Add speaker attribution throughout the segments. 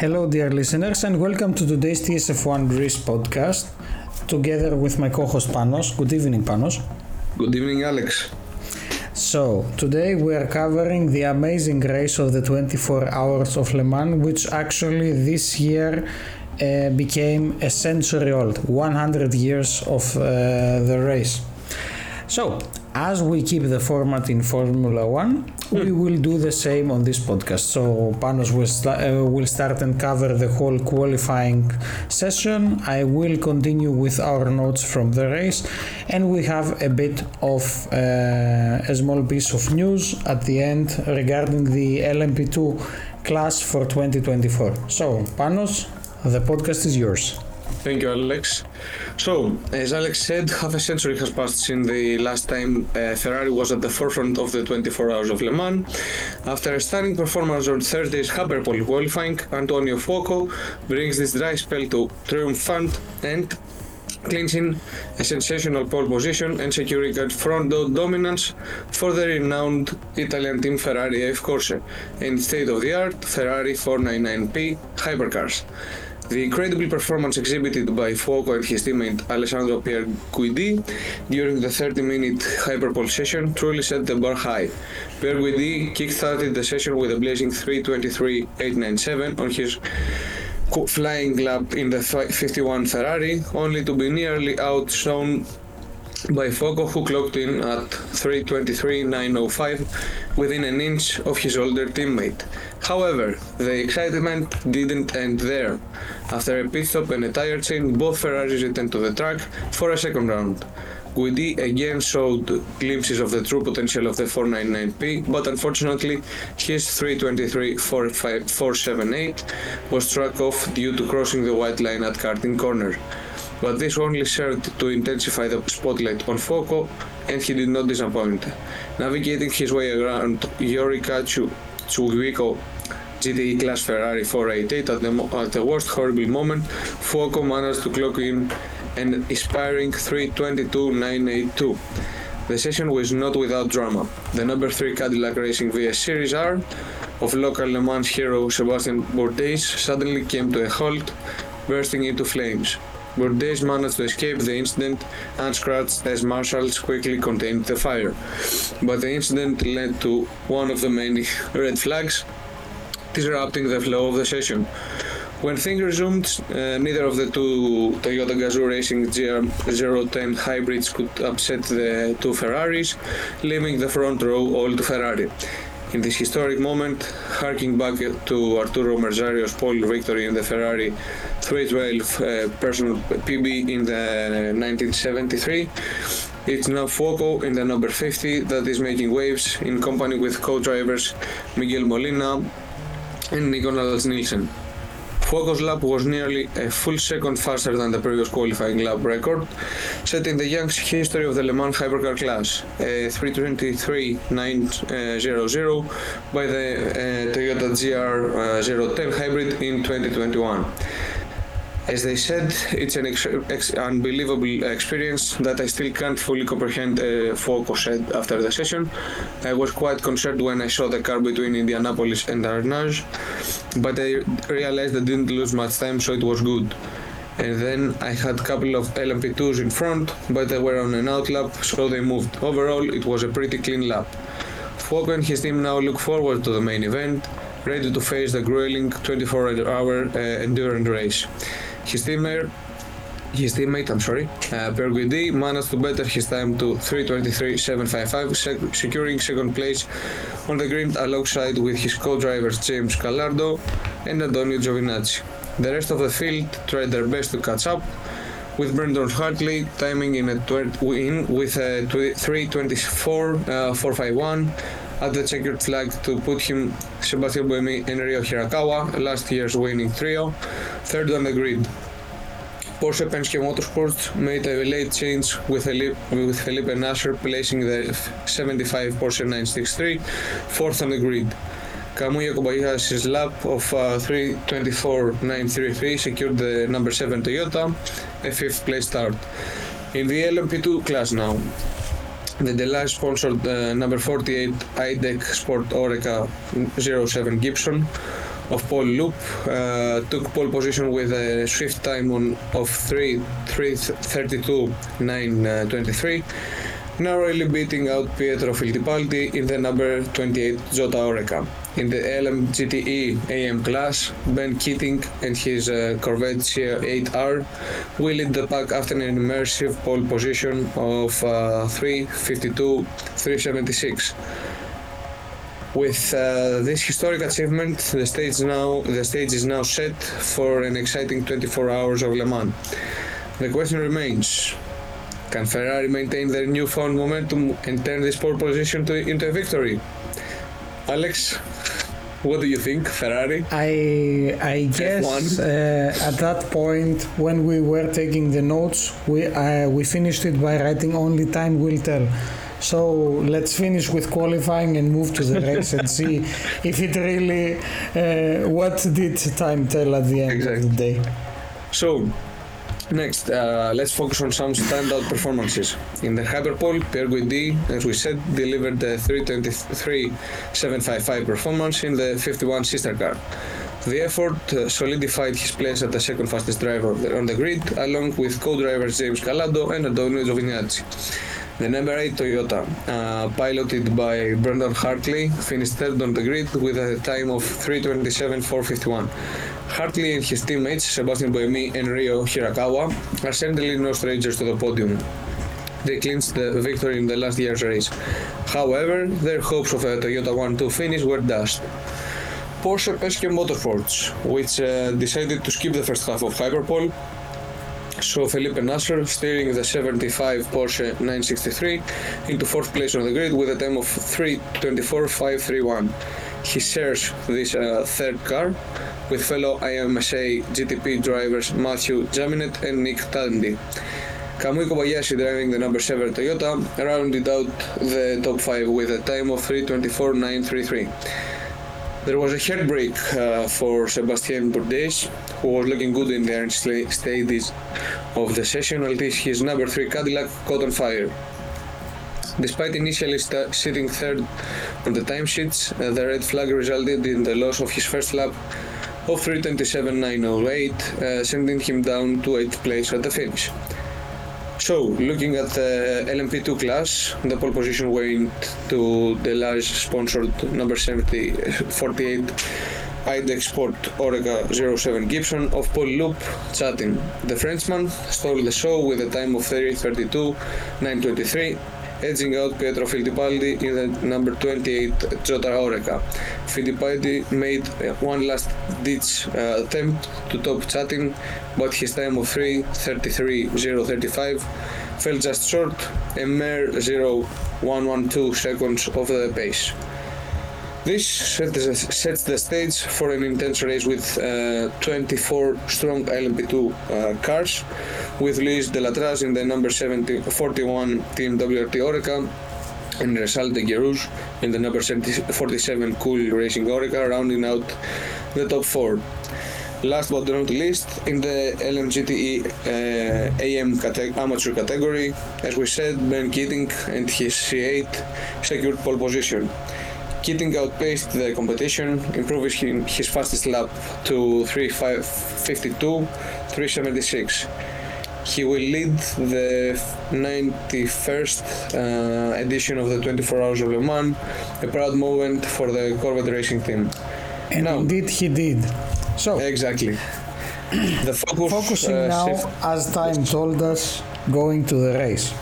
Speaker 1: Hello, dear listeners, and welcome to today's TSF1 Greece podcast, together with my co-host Panos. Good evening, Panos.
Speaker 2: Good evening, Alex.
Speaker 1: So, today we are covering the amazing race of the 24 Hours of Le Mans, which actually this year uh, became a century old, 100 years of uh, the race. So, as we keep the format in Formula One, we will do the same on this podcast. So, Panos will, uh, will start and cover the whole qualifying session. I will continue with our notes from the race, and we have a bit of uh, a small piece of news at the end regarding the LMP2 class for 2024. So, Panos, the podcast is yours.
Speaker 2: Thank you, Alex. So, as Alex said, half a century has passed since the last time uh, Ferrari was at the forefront of the 24 Hours of Le Mans. After a stunning performance on Thursday's Hyperpole qualifying, Antonio Fuoco brings this dry spell to triumphant and clinching a sensational pole position and securing a front row dominance for the renowned Italian team Ferrari F Corse and state-of-the-art Ferrari 499P hypercars. The incredible performance exhibited by Fuoco and his teammate Alessandro Pier Guidi during the 30-minute hyperpole session truly set the bar high. Pier Guidi kick-started the session with a blazing 3.23.897 on his flying lap in the 51 Ferrari, only to be nearly outshone by Fuoco, who clocked in at 3.23.905 within an inch of his older teammate. However, the excitement didn't end there. After a pit stop and a tire change, both Ferraris returned to the track for a second round. Guidi again showed glimpses of the true potential of the 499P, but unfortunately his 323.478 was struck off due to crossing the white line at karting corner. But this only served to intensify the spotlight on Fuoco, and he did not disappoint. Navigating his way around Yorica Chu- Tsuguico GTE class Ferrari 488 at the, at the worst horrible moment, Fuoco managed to clock in an inspiring 322.982. The session was not without drama. The number 3 Cadillac Racing VS Series R of local Le Mans hero Sebastian Bourdais suddenly came to a halt, bursting into flames. Bourdais managed to escape the incident unscratched as marshals quickly contained the fire. But the incident led to one of the many red flags disrupting the flow of the session. When things resumed, uh, neither of the two Toyota Gazoo Racing GR010 hybrids could upset the two Ferraris, leaving the front row all to Ferrari. In this historic moment, harking back to Arturo Merzario's pole victory in the Ferrari 312 uh, personal PB in the 1973, it's now Fuoco in the number 50 that is making waves in company with co-drivers Miguel Molina and Nicklas Nielsen. Fuoco's lap was nearly a full second faster than the previous qualifying lap record, setting the young history of the Le Mans hypercar class, a 323.900 by the uh, Toyota GR010 hybrid in 2021. As they said, it's an ex- ex- unbelievable experience that I still can't fully comprehend, uh, said after the session. I was quite concerned when I saw the car between Indianapolis and Arnage, but I realized I didn't lose much time, so it was good. And then I had a couple of LMP2s in front, but they were on an outlap, so they moved. Overall, it was a pretty clean lap. Fuoco and his team now look forward to the main event, ready to face the grueling 24-hour uh, endurance race. His teammate, his teammate, I'm sorry, uh, Pier Guidi managed to better his time to 3:23.755, sec- securing second place on the grid alongside with his co-drivers James Calado and Antonio Giovinazzi. The rest of the field tried their best to catch up, with Brendan Hartley timing in a tw- win with a tw- 3:24.451 at the checkered flag to put him, Sebastian Buemi and Ryo Hirakawa, last year's winning trio, third on the grid. Porsche Penske Motorsports made a late change with Felipe, with Felipe Nasr placing the 75 Porsche 963 fourth on the grid. Kamui Kobayashi's lap of uh, 324.933 secured the number 7 Toyota, a fifth place start. In the LMP2 class now, the Delage sponsored uh, number 48 IDEC Sport Oreca 07 Gibson of Paul-Loup uh, took pole position with a swift time on of 3 332 923 narrowly beating out Pietro Fittipaldi in the number 28 Jota Oreca. In the LMGTE AM class, Ben Keating and his uh, Corvette C8R will lead the pack after an immersive pole position of uh, 352 376. With uh, this historic achievement, the stage now the stage is now set for an exciting 24 hours of Le Mans. The question remains: Can Ferrari maintain their newfound momentum and turn this pole position to, into a victory? Alex, what do you think, Ferrari?
Speaker 1: I I guess uh, at that point when we were taking the notes, we uh, we finished it by writing only time will tell. So let's finish with qualifying and move to the race and see if it really uh, what did time tell at the end
Speaker 2: Exactly.
Speaker 1: of the day.
Speaker 2: So, next, uh, let's focus on some standout performances. In the Hyperpole, Pier Guidi, as we said, delivered the 323.755 performance in the 51 sister car. The effort uh, solidified his place as the second fastest driver on the grid, along with co-drivers James Calado and Antonio Giovinazzi. The number 8 Toyota, uh, piloted by Brendan Hartley, finished third on the grid with a time of 327.451. Hartley and his teammates Sebastian Buemi and Ryo Hirakawa are certainly no strangers to the podium. They clinched the victory in the last year's race. However, their hopes of a Toyota 1-2 finish were dashed. Porsche Penske Motorsports, which uh, decided to skip the first half of Hyperpole, saw Felipe Nasr steering the 75 Porsche 963 into fourth place on the grid with a time of 3.24.531. He shares this uh, third car with fellow IMSA GTP drivers Mathieu Jaminet and Nick Tandy. Kamui Kobayashi driving the number 7 Toyota rounded out the top 5 with a time of 3.24.933. There was a heartbreak uh, for Sebastien Bourdais, who was looking good in the early stages of the session until his number 3 Cadillac caught on fire. Despite initially sta sitting third on the timesheets, uh, the red flag resulted in the loss of his first lap of 327.908, uh, sending him down to 8th place at the finish. So, looking at the LMP2 class, the pole position went to the Delage sponsored number 70, 48 IDEC Sport Oreca 07 Gibson of Paul Loop chatting. The Frenchman stole the show with a time of 3.32.923, edging out Pietro Fittipaldi in the number 28 Jota Oreca. Fittipaldi made uh, one last ditch uh, attempt to top Chatin, but his time of 3.33.035 fell just short, a mere 0.112 seconds of the pace. This set the- sets the stage for an intense race with uh, 24 strong LMP2 uh, cars, with Louis Delétraz in the number 70, 41 Team WRT Oreca and Reshad de Gerus in the number 70, 47 Cool Racing Oreca, rounding out the top four. Last but not least, in the LMGTE uh, AM cate- amateur category, as we said, Ben Keating and his C8 secured pole position. Keating outpaced the competition, improving his fastest lap to 3.52, 3.76. He will lead the 91st uh, edition of the 24 Hours of Le Mans, a proud moment for the Corvette racing team.
Speaker 1: And
Speaker 2: Now-
Speaker 1: indeed he did. So
Speaker 2: Exactly. The focus
Speaker 1: focusing
Speaker 2: uh,
Speaker 1: now as time told us going to the race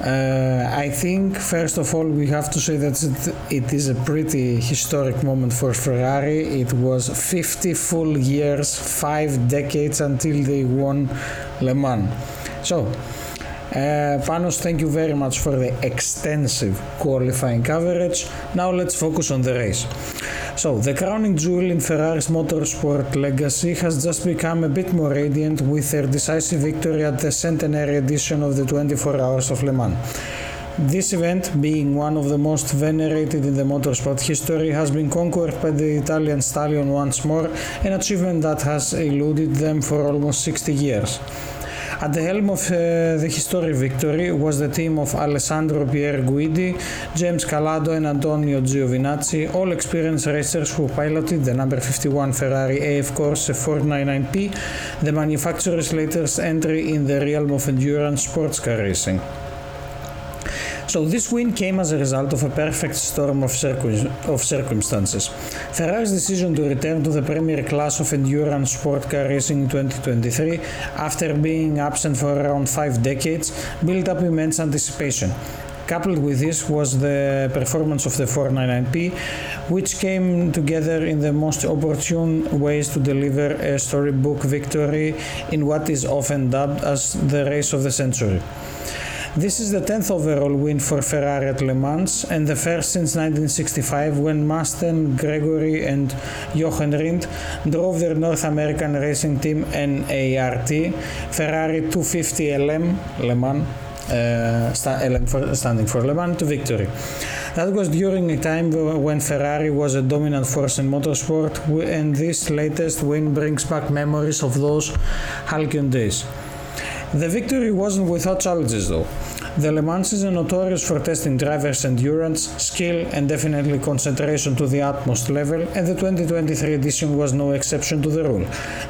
Speaker 1: uh, i think first of all we have to say that it, it is a pretty historic moment for ferrari it was 50 full years five decades until they won le mans so uh, Panos, thank you very much for the extensive qualifying coverage. Now let's focus on the race. So, the crowning jewel in Ferrari's motorsport legacy has just become a bit more radiant with their decisive victory at the centenary edition of the 24 Hours of Le Mans. This event, being one of the most venerated in the motorsport history, has been conquered by the Italian stallion once more, an achievement that has eluded them for almost 60 years. At the helm of uh, the historic victory was the team of Alessandro Pier Guidi, James Calado, and Antonio Giovinazzi, all experienced racers who piloted the number 51 Ferrari AF Corse 499P, the manufacturer's latest entry in the realm of endurance sports car racing. So this win came as a result of a perfect storm of, circum- of circumstances. Ferrari's decision to return to the premier class of endurance sport car racing in 2023 after being absent for around five decades built up immense anticipation. Coupled with this was the performance of the 499P, which came together in the most opportune ways to deliver a storybook victory in what is often dubbed as the race of the century. This is the 10th overall win for Ferrari at Le Mans and the first since 1965 when Masten, Gregory and Jochen Rindt drove their North American racing team NART Ferrari 250 LM Le Mans uh, for, standing for Le Mans to victory. That was during a time when Ferrari was a dominant force in motorsport, and this latest win brings back memories of those halcyon days. The victory wasn't without challenges though. The Le Mans is notorious for testing drivers' endurance, skill, and definitely concentration to the utmost level, and the 2023 edition was no exception to the rule.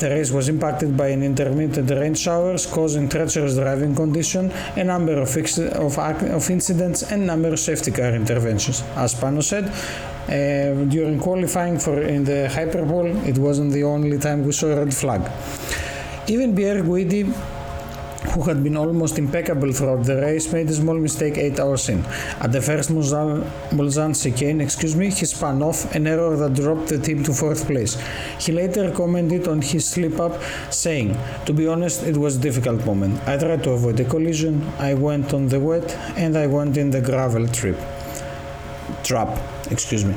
Speaker 1: The race was impacted by an intermittent rain showers causing treacherous driving conditions, a number of, of, of incidents, and number of safety car interventions. As Pano said, uh, during qualifying for in the Hyperpole, it wasn't the only time we saw a red flag. Even Pier Guidi who had been almost impeccable throughout the race, made a small mistake 8 hours in. At the first Mulsanne chicane, excuse me, he spun off, an error that dropped the team to fourth place. He later commented on his slip-up, saying, To be honest, it was a difficult moment. I tried to avoid a collision, I went on the wet, and I went in the gravel trip. Trap, excuse me.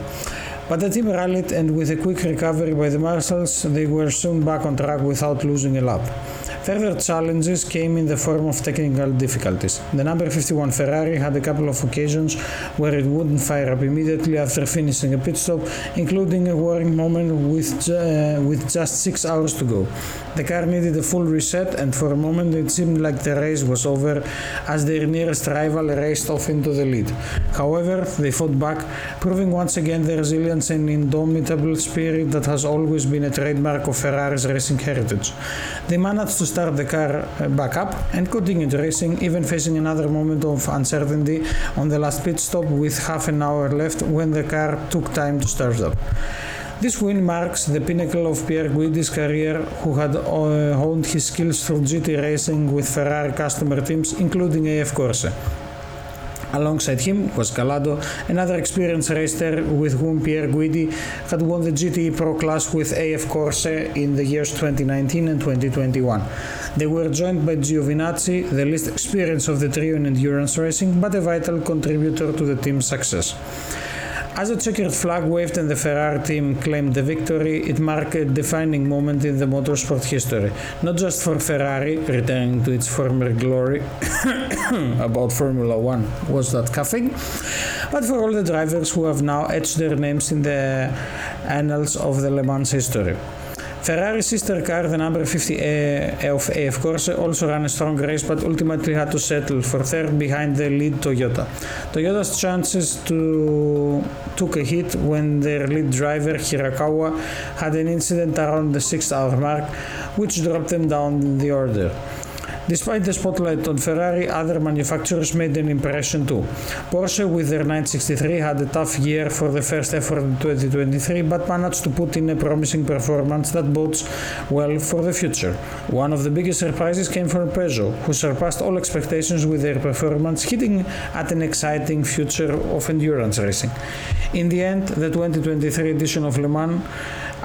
Speaker 1: But the team rallied and with a quick recovery by the marshals, they were soon back on track without losing a lap. Further challenges came in the form of technical difficulties. The number 51 Ferrari had a couple of occasions where it wouldn't fire up immediately after finishing a pit stop, including a worrying moment with, uh, with just 6 hours to go. The car needed a full reset, and for a moment it seemed like the race was over as their nearest rival raced off into the lead. However, they fought back, proving once again the resilience and indomitable spirit that has always been a trademark of Ferrari's racing heritage. They managed to start the car uh, back up and continued racing, even facing another moment of uncertainty on the last pit stop with half an hour left when the car took time to start up. This win marks the pinnacle of Pier Guidi's career, who had uh, honed his skills through GT racing with Ferrari customer teams, including AF Corse. Alongside him was Calado, another experienced racer with whom Pier Guidi had won the GTE Pro class with AF Corse in the years 2019 and 2021. They were joined by Giovinazzi, the least experienced of the trio in endurance racing, but a vital contributor to the team's success. As a checkered flag waved and the Ferrari team claimed the victory, it marked a defining moment in the motorsport history. Not just for Ferrari, returning to its former glory about Formula One was that coughing, but for all the drivers who have now etched their names in the annals of the Le Mans history. Ferrari's sister car, the number 50 A of eh, AF Corse, also ran a strong race but ultimately had to settle for third behind the lead Toyota. Toyota's chances to took a hit when their lead driver Hirakawa had an incident around the 6 hour mark which dropped them down the order. Despite the spotlight on Ferrari, other manufacturers made an impression too. Porsche, with their 963, had a tough year for the first effort in 2023, but managed to put in a promising performance that bodes well for the future. One of the biggest surprises came from Peugeot, who surpassed all expectations with their performance, hitting at an exciting future of endurance racing. In the end, the 2023 edition of Le Mans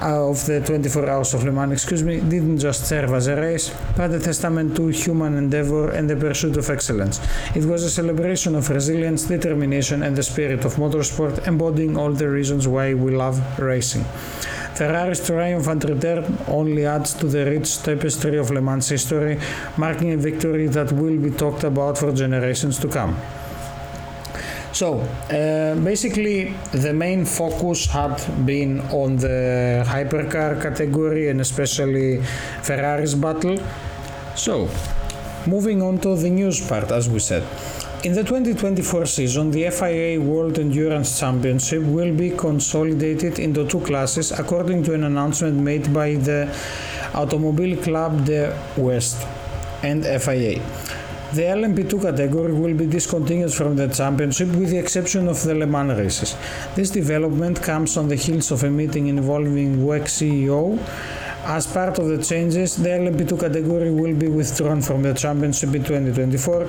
Speaker 1: Uh, of the 24 Hours of Le Mans, excuse me, didn't just serve as a race, but a testament to human endeavor and the pursuit of excellence. It was a celebration of resilience, determination, and the spirit of motorsport, embodying all the reasons why we love racing. Ferrari's triumphant return only adds to the rich tapestry of Le Mans history, marking a victory that will be talked about for generations to come. So uh, basically, the main focus had been on the hypercar category and especially Ferrari's battle. So Moving on to the news part, as we said. In the 2024 season, the FIA World Endurance Championship will be consolidated into two classes according to an announcement made by the Automobile Club de l'Ouest and FIA. The LMP2 category will be discontinued from the championship with the exception of the Le Mans races. This development comes on the heels of a meeting involving WEC CEO as part of the changes, the LMP2 category will be withdrawn from the championship in 2024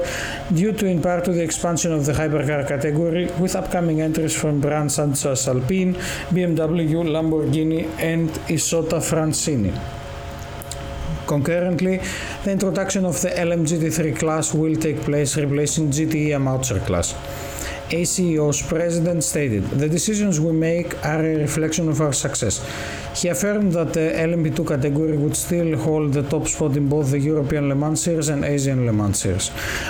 Speaker 1: due to in part to the expansion of the hypercar category with upcoming entries from brands such as Alpine, BMW, Lamborghini and Isotta Fraschini. Concurrently, the introduction of the LMGT3 class will take place replacing GTE Amateur class. ACO's president stated, The decisions we make are a reflection of our success. He affirmed that the LMP2 category would still hold the top spot in both the European Le Mans Series and Asian Le Mans Series.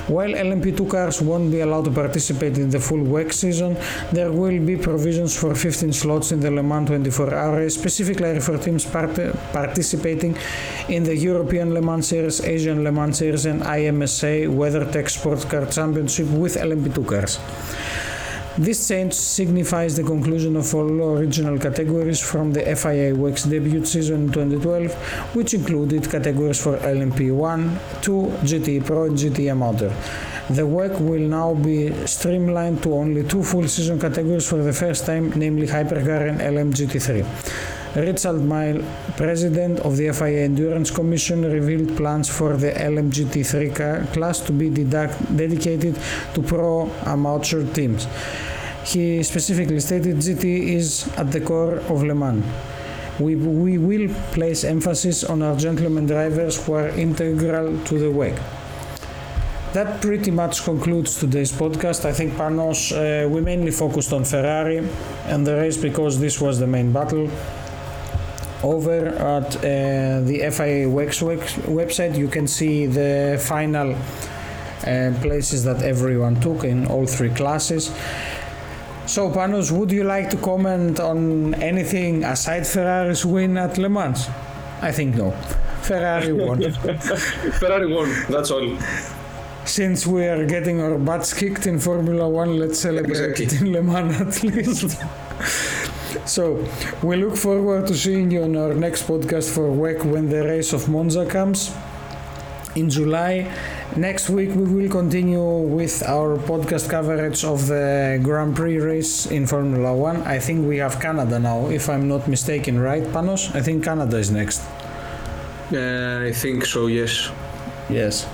Speaker 1: While LMP2 cars won't be allowed to participate in the full WEC season, there will be provisions for 15 slots in the Le Mans 24 hour race, specifically for teams part- participating in the European Le Mans Series, Asian Le Mans Series, and IMSA WeatherTech Sports Car Championship with LMP2 cars. This change signifies the conclusion of all original categories from the FIA WEC's debut season in 2012, which included categories for LMP1, 2, GT Pro, and GT Amateur. The WEC will now be streamlined to only two full season categories for the first time, namely Hypercar and LMGT3. Richard Mille, president of the FIA Endurance Commission, revealed plans for the LMGT3 class to be dedicated to pro amateur teams. He specifically stated GT is at the core of Le Mans. We, we will place emphasis on our gentlemen drivers who are integral to the WEC. That pretty much concludes today's podcast. I think Panos, uh, we mainly focused on Ferrari and the race because this was the main battle. Over at uh, the FIA WEC website, you can see the final uh, places that everyone took in all three classes. So, Panos, would you like to comment on anything aside Ferrari's win at Le Mans? I think no. Ferrari won.
Speaker 2: Ferrari won, that's all.
Speaker 1: Since we are getting our butts kicked in Formula One, let's celebrate
Speaker 2: Exactly.
Speaker 1: it in Le Mans at least. so, we look forward to seeing you on our next podcast for WEC when the race of Monza comes in July. Next week, we will continue with our podcast coverage of the Grand Prix race in Formula One. I think we have Canada now, if I'm not mistaken, right, Panos? I think Canada is next.
Speaker 2: Uh, I think so, yes.
Speaker 1: Yes.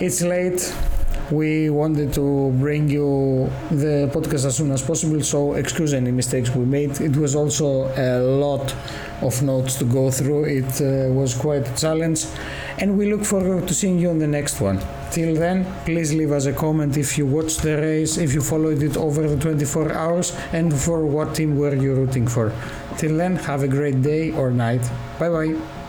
Speaker 1: It's late. We wanted to bring you the podcast as soon as possible, so excuse any mistakes we made. It was also a lot of notes to go through. It uh, was quite a challenge, and we look forward to seeing you on the next one. Till then, please leave us a comment if you watched the race, if you followed it over the 24 hours, and for what team were you rooting for. Till then, have a great day or night. Bye bye.